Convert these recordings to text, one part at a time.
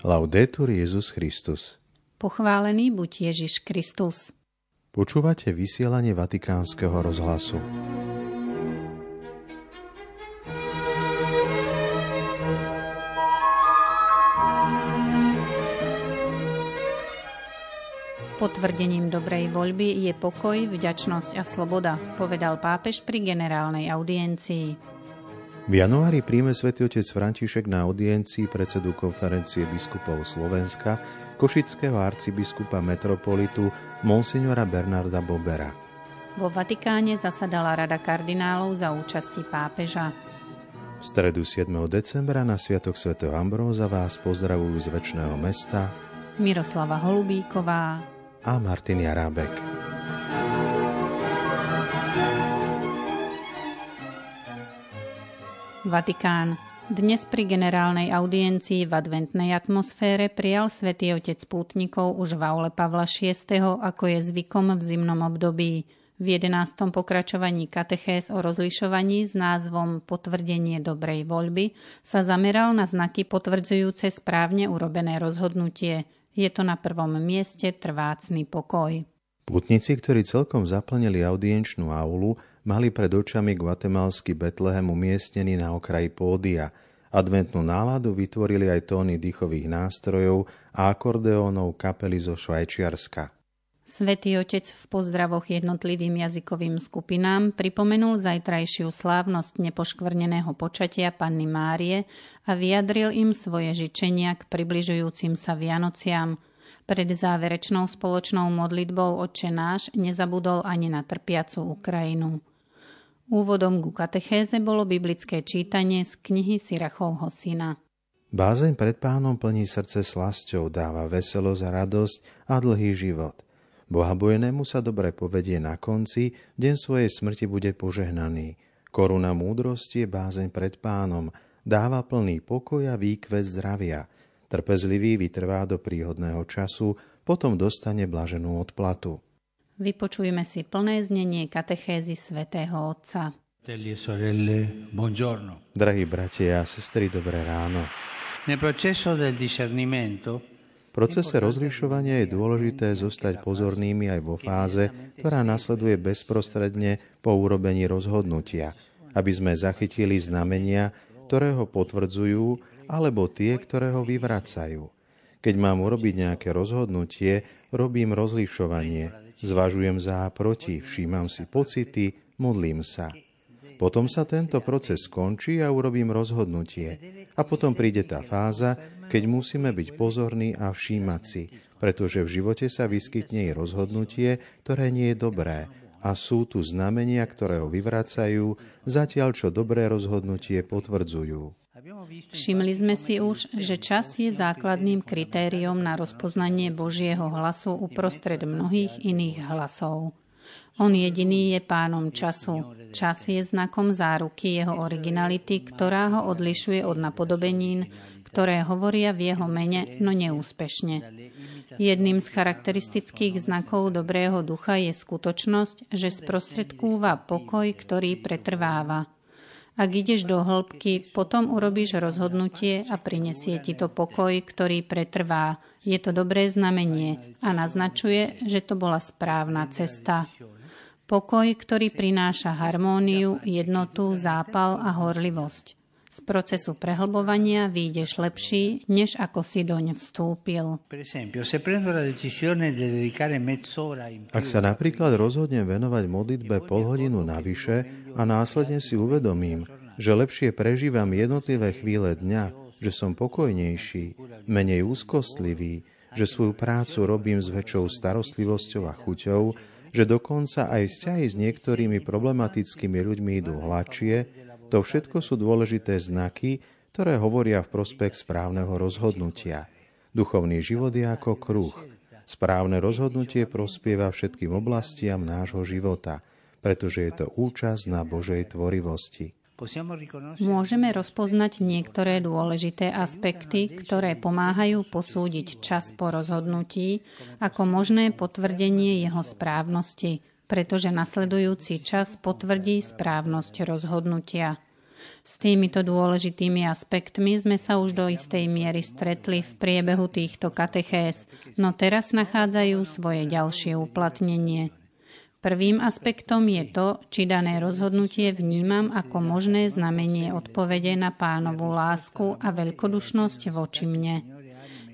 Laudetur Jezus Christus. Pochválený buď Ježiš Kristus. Počúvate vysielanie Vatikánskeho rozhlasu. Potvrdením dobrej voľby je pokoj, vďačnosť a sloboda, povedal pápež pri generálnej audiencii. V januári príjme svätý otec František na audiencii predsedu konferencie biskupov Slovenska košického arcibiskupa metropolitu Monsignora Bernarda Bobera. Vo Vatikáne zasadala Rada kardinálov za účasti pápeža. V stredu 7. decembra na Sviatok sv. Ambróza vás pozdravujú z väčšného mesta Miroslava Holubíková a Martin Jarábek. Vatikán. Dnes pri generálnej audiencii v adventnej atmosfére prijal svätý otec pútnikov už v aule Pavla VI, ako je zvykom v zimnom období. V 11. pokračovaní katechés o rozlišovaní s názvom Potvrdenie dobrej voľby sa zameral na znaky potvrdzujúce správne urobené rozhodnutie – je to na prvom mieste trvácný pokoj. Putníci, ktorí celkom zaplnili audienčnú aulu, mali pred očami guatemalský Betlehem umiestnený na okraji pódia. Adventnú náladu vytvorili aj tóny dýchových nástrojov a akordeónov kapely zo Švajčiarska. Svetý Otec v pozdravoch jednotlivým jazykovým skupinám pripomenul zajtrajšiu slávnosť nepoškvrneného počatia Panny Márie a vyjadril im svoje žičenia k približujúcim sa Vianociam. Pred záverečnou spoločnou modlitbou Otče náš nezabudol ani na trpiacu Ukrajinu. Úvodom ku katechéze bolo biblické čítanie z knihy Sirachovho syna. Bázeň pred pánom plní srdce slasťou, dáva veselosť a radosť a dlhý život – Bohabojenému sa dobre povedie na konci, deň svojej smrti bude požehnaný. Koruna múdrosti je bázeň pred pánom, dáva plný pokoj a výkves zdravia. Trpezlivý vytrvá do príhodného času, potom dostane blaženú odplatu. Vypočujme si plné znenie katechézy svätého Otca. E Drahí bratia a sestry, dobré ráno. Nel processo del discernimento v procese rozlišovania je dôležité zostať pozornými aj vo fáze, ktorá nasleduje bezprostredne po urobení rozhodnutia, aby sme zachytili znamenia, ktoré ho potvrdzujú, alebo tie, ktoré ho vyvracajú. Keď mám urobiť nejaké rozhodnutie, robím rozlišovanie, zvažujem za a proti, všímam si pocity, modlím sa. Potom sa tento proces skončí a urobím rozhodnutie. A potom príde tá fáza, keď musíme byť pozorní a všímať si, pretože v živote sa vyskytne i rozhodnutie, ktoré nie je dobré a sú tu znamenia, ktoré ho vyvracajú, zatiaľ čo dobré rozhodnutie potvrdzujú. Všimli sme si už, že čas je základným kritériom na rozpoznanie Božieho hlasu uprostred mnohých iných hlasov. On jediný je pánom času. Čas je znakom záruky jeho originality, ktorá ho odlišuje od napodobenín, ktoré hovoria v jeho mene, no neúspešne. Jedným z charakteristických znakov dobrého ducha je skutočnosť, že sprostredkúva pokoj, ktorý pretrváva. Ak ideš do hĺbky, potom urobíš rozhodnutie a prinesie ti to pokoj, ktorý pretrvá. Je to dobré znamenie a naznačuje, že to bola správna cesta. Pokoj, ktorý prináša harmóniu, jednotu, zápal a horlivosť. Z procesu prehlbovania vyjdeš lepší, než ako si doň vstúpil. Ak sa napríklad rozhodnem venovať modlitbe pol hodinu navyše a následne si uvedomím, že lepšie prežívam jednotlivé chvíle dňa, že som pokojnejší, menej úzkostlivý, že svoju prácu robím s väčšou starostlivosťou a chuťou, že dokonca aj vzťahy s niektorými problematickými ľuďmi idú hladšie, to všetko sú dôležité znaky, ktoré hovoria v prospech správneho rozhodnutia. Duchovný život je ako kruh. Správne rozhodnutie prospieva všetkým oblastiam nášho života, pretože je to účasť na Božej tvorivosti. Môžeme rozpoznať niektoré dôležité aspekty, ktoré pomáhajú posúdiť čas po rozhodnutí ako možné potvrdenie jeho správnosti, pretože nasledujúci čas potvrdí správnosť rozhodnutia. S týmito dôležitými aspektmi sme sa už do istej miery stretli v priebehu týchto katechés, no teraz nachádzajú svoje ďalšie uplatnenie. Prvým aspektom je to, či dané rozhodnutie vnímam ako možné znamenie odpovede na pánovú lásku a veľkodušnosť voči mne.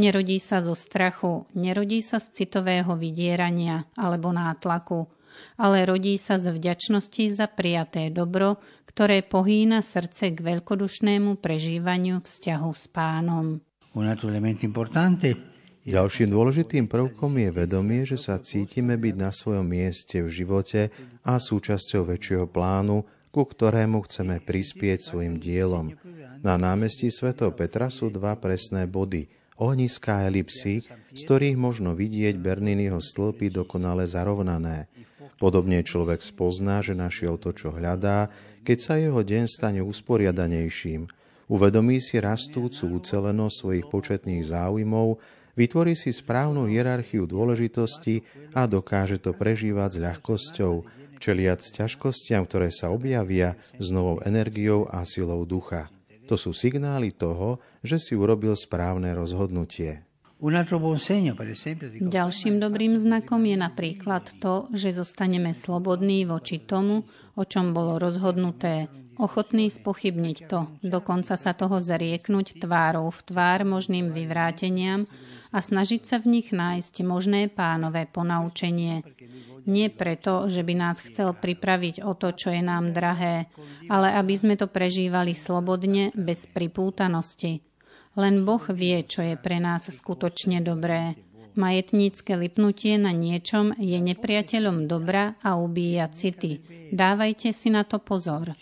Nerodí sa zo strachu, nerodí sa z citového vydierania alebo nátlaku, ale rodí sa z vďačnosti za prijaté dobro, ktoré pohýna srdce k veľkodušnému prežívaniu vzťahu s pánom. Ďalším dôležitým prvkom je vedomie, že sa cítime byť na svojom mieste v živote a súčasťou väčšieho plánu, ku ktorému chceme prispieť svojim dielom. Na námestí svätého Petra sú dva presné body – ohniská elipsy, z ktorých možno vidieť Berniniho stĺpy dokonale zarovnané. Podobne človek spozná, že našiel to, čo hľadá, keď sa jeho deň stane usporiadanejším. Uvedomí si rastúcu ucelenosť svojich početných záujmov Vytvorí si správnu hierarchiu dôležitosti a dokáže to prežívať s ľahkosťou, čeliac ťažkostiam, ktoré sa objavia s novou energiou a silou ducha. To sú signály toho, že si urobil správne rozhodnutie. Ďalším dobrým znakom je napríklad to, že zostaneme slobodní voči tomu, o čom bolo rozhodnuté, ochotný spochybniť to, dokonca sa toho zarieknúť tvárou v tvár možným vyvráteniam a snažiť sa v nich nájsť možné pánové ponaučenie. Nie preto, že by nás chcel pripraviť o to, čo je nám drahé, ale aby sme to prežívali slobodne, bez pripútanosti. Len Boh vie, čo je pre nás skutočne dobré. Majetnícke lipnutie na niečom je nepriateľom dobra a ubíja city. Dávajte si na to pozor.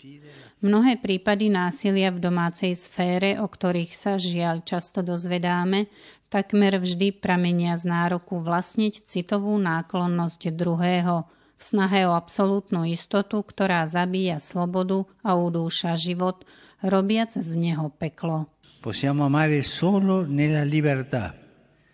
Mnohé prípady násilia v domácej sfére, o ktorých sa žiaľ často dozvedáme, takmer vždy pramenia z nároku vlastniť citovú náklonnosť druhého, v snahe o absolútnu istotu, ktorá zabíja slobodu a udúša život, robiac z neho peklo.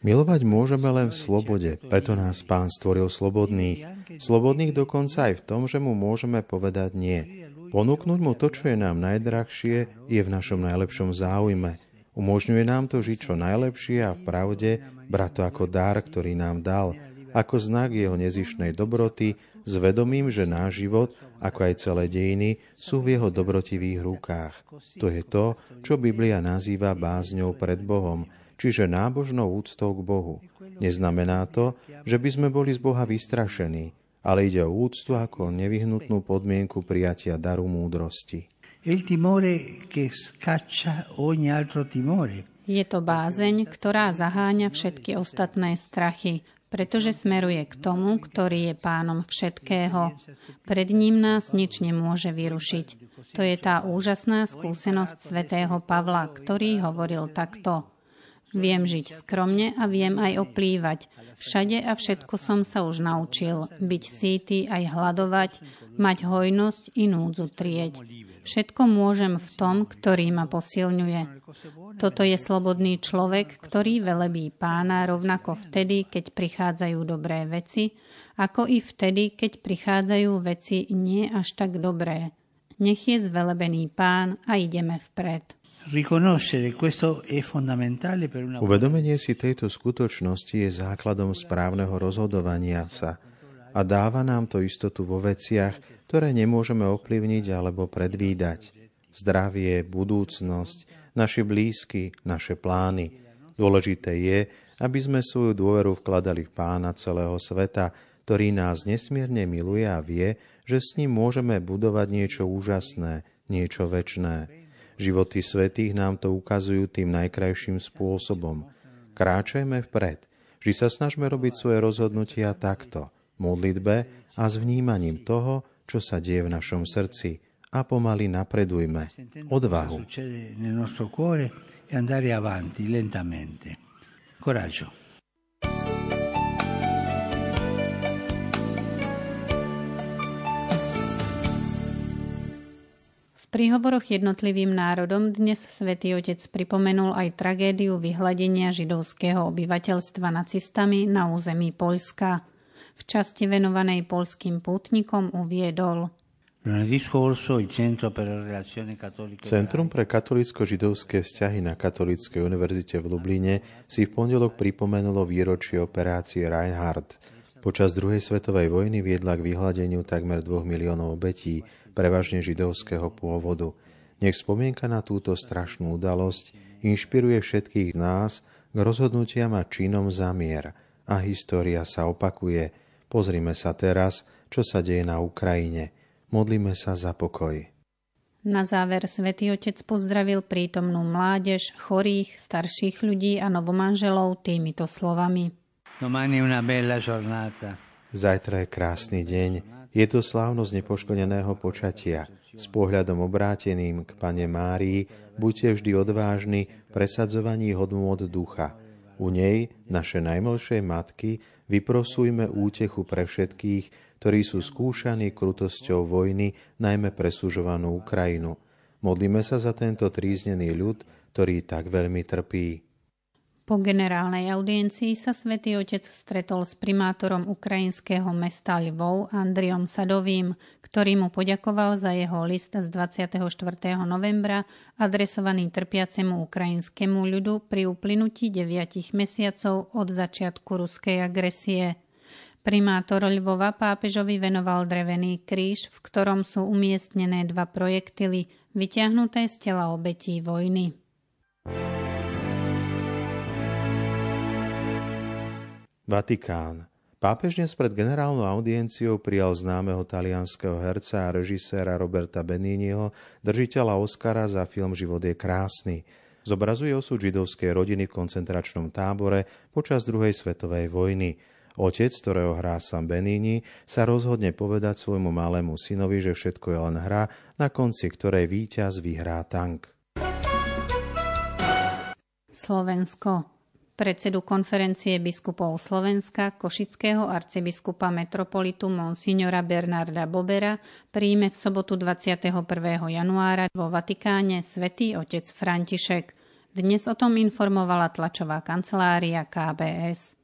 Milovať môžeme len v slobode, preto nás Pán stvoril slobodných. Slobodných dokonca aj v tom, že mu môžeme povedať nie. Ponúknuť mu to, čo je nám najdrahšie, je v našom najlepšom záujme. Umožňuje nám to žiť čo najlepšie a v pravde brať to ako dar, ktorý nám dal, ako znak jeho nezišnej dobroty, s vedomím, že náš život, ako aj celé dejiny, sú v jeho dobrotivých rukách. To je to, čo Biblia nazýva bázňou pred Bohom, čiže nábožnou úctou k Bohu. Neznamená to, že by sme boli z Boha vystrašení, ale ide o úctu ako nevyhnutnú podmienku prijatia daru múdrosti. Je to bázeň, ktorá zaháňa všetky ostatné strachy, pretože smeruje k tomu, ktorý je pánom všetkého. Pred ním nás nič nemôže vyrušiť. To je tá úžasná skúsenosť svätého Pavla, ktorý hovoril takto. Viem žiť skromne a viem aj oplývať. Všade a všetko som sa už naučil. Byť síty aj hľadovať, mať hojnosť i núdzu trieť. Všetko môžem v tom, ktorý ma posilňuje. Toto je slobodný človek, ktorý velebí pána rovnako vtedy, keď prichádzajú dobré veci, ako i vtedy, keď prichádzajú veci nie až tak dobré. Nech je zvelebený pán a ideme vpred. Uvedomenie si tejto skutočnosti je základom správneho rozhodovania sa a dáva nám to istotu vo veciach, ktoré nemôžeme ovplyvniť alebo predvídať. Zdravie, budúcnosť, naši blízky, naše plány. Dôležité je, aby sme svoju dôveru vkladali v pána celého sveta, ktorý nás nesmierne miluje a vie, že s ním môžeme budovať niečo úžasné, niečo väčné. Životy svetých nám to ukazujú tým najkrajším spôsobom. Kráčajme vpred. Vždy sa snažme robiť svoje rozhodnutia takto, modlitbe a s vnímaním toho, čo sa deje v našom srdci a pomaly napredujme. Odvahu. Coraggio. V príhovoroch jednotlivým národom dnes svätý Otec pripomenul aj tragédiu vyhľadenia židovského obyvateľstva nacistami na území Poľska v časti venovanej polským pútnikom uviedol. Centrum pre katolicko-židovské vzťahy na Katolíckej univerzite v Lubline si v pondelok pripomenulo výročie operácie Reinhardt. Počas druhej svetovej vojny viedla k vyhľadeniu takmer 2 miliónov obetí, prevažne židovského pôvodu. Nech spomienka na túto strašnú udalosť inšpiruje všetkých nás k rozhodnutiam a činom za mier. A história sa opakuje. Pozrime sa teraz, čo sa deje na Ukrajine. Modlíme sa za pokoj. Na záver svätý Otec pozdravil prítomnú mládež, chorých, starších ľudí a novomanželov týmito slovami. Zajtra je krásny deň. Je to slávnosť nepoškodeného počatia. S pohľadom obráteným k Pane Márii buďte vždy odvážni v presadzovaní hodnôt ducha. U nej, naše najmlšie matky, vyprosujme útechu pre všetkých, ktorí sú skúšaní krutosťou vojny, najmä presúžovanú Ukrajinu. Modlíme sa za tento tríznený ľud, ktorý tak veľmi trpí. Po generálnej audiencii sa svätý Otec stretol s primátorom ukrajinského mesta Lvov Andriom Sadovým, ktorý mu poďakoval za jeho list z 24. novembra adresovaný trpiacemu ukrajinskému ľudu pri uplynutí 9 mesiacov od začiatku ruskej agresie. Primátor Lvova pápežovi venoval drevený kríž, v ktorom sú umiestnené dva projektily, vyťahnuté z tela obetí vojny. Vatikán. Pápež dnes pred generálnou audienciou prijal známeho talianského herca a režiséra Roberta Beniniho, držiteľa Oscara za film Život je krásny. Zobrazuje osud židovskej rodiny v koncentračnom tábore počas druhej svetovej vojny. Otec, ktorého hrá sam Benini, sa rozhodne povedať svojmu malému synovi, že všetko je len hra, na konci ktorej víťaz vyhrá tank. Slovensko. Predsedu konferencie biskupov Slovenska, košického arcibiskupa metropolitu Monsignora Bernarda Bobera príjme v sobotu 21. januára vo Vatikáne svätý otec František. Dnes o tom informovala tlačová kancelária KBS.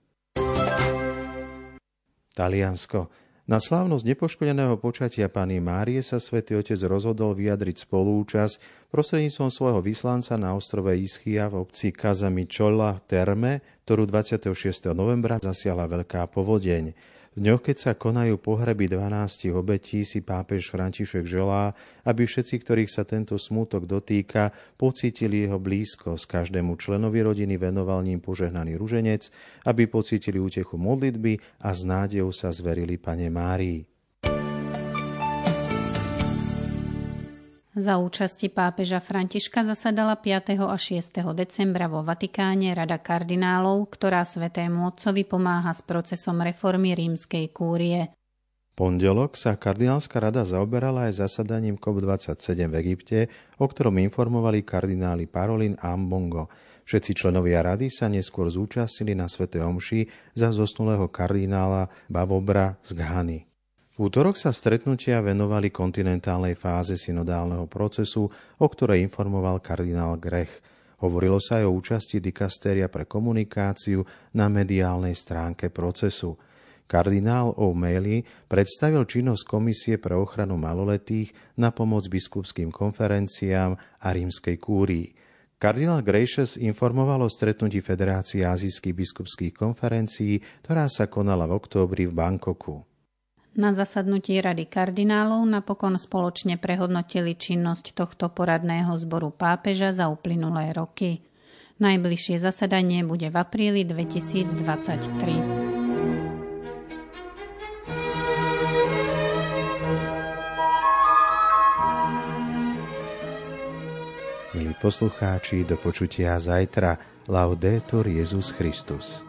Taliansko. Na slávnosť nepoškodeného počatia Pany Márie sa svätý Otec rozhodol vyjadriť spolúčasť prostredníctvom svojho vyslanca na ostrove Ischia v obci Kazamičola v Terme, ktorú 26. novembra zasiahla veľká povodeň. V dňoch, keď sa konajú pohreby 12 obetí, si pápež František želá, aby všetci, ktorých sa tento smútok dotýka, pocítili jeho blízkosť. Každému členovi rodiny venoval ním požehnaný ruženec, aby pocítili útechu modlitby a s nádejou sa zverili Pane Márii. Za účasti pápeža Františka zasadala 5. a 6. decembra vo Vatikáne Rada kardinálov, ktorá svetému otcovi pomáha s procesom reformy rímskej kúrie. Pondelok sa kardinálska rada zaoberala aj zasadaním COP27 v Egypte, o ktorom informovali kardináli Parolin a Ambongo. Všetci členovia rady sa neskôr zúčastnili na svete omši za zosnulého kardinála Bavobra z Ghany. V útorok sa stretnutia venovali kontinentálnej fáze synodálneho procesu, o ktorej informoval kardinál Grech. Hovorilo sa aj o účasti dikastéria pre komunikáciu na mediálnej stránke procesu. Kardinál O'Malley predstavil činnosť Komisie pre ochranu maloletých na pomoc biskupským konferenciám a rímskej kúrii. Kardinál Gracious informoval o stretnutí Federácie azijských biskupských konferencií, ktorá sa konala v októbri v Bankoku. Na zasadnutí Rady kardinálov napokon spoločne prehodnotili činnosť tohto poradného zboru pápeža za uplynulé roky. Najbližšie zasadanie bude v apríli 2023. Milí poslucháči, do počutia zajtra. Laudetur Jezus Christus.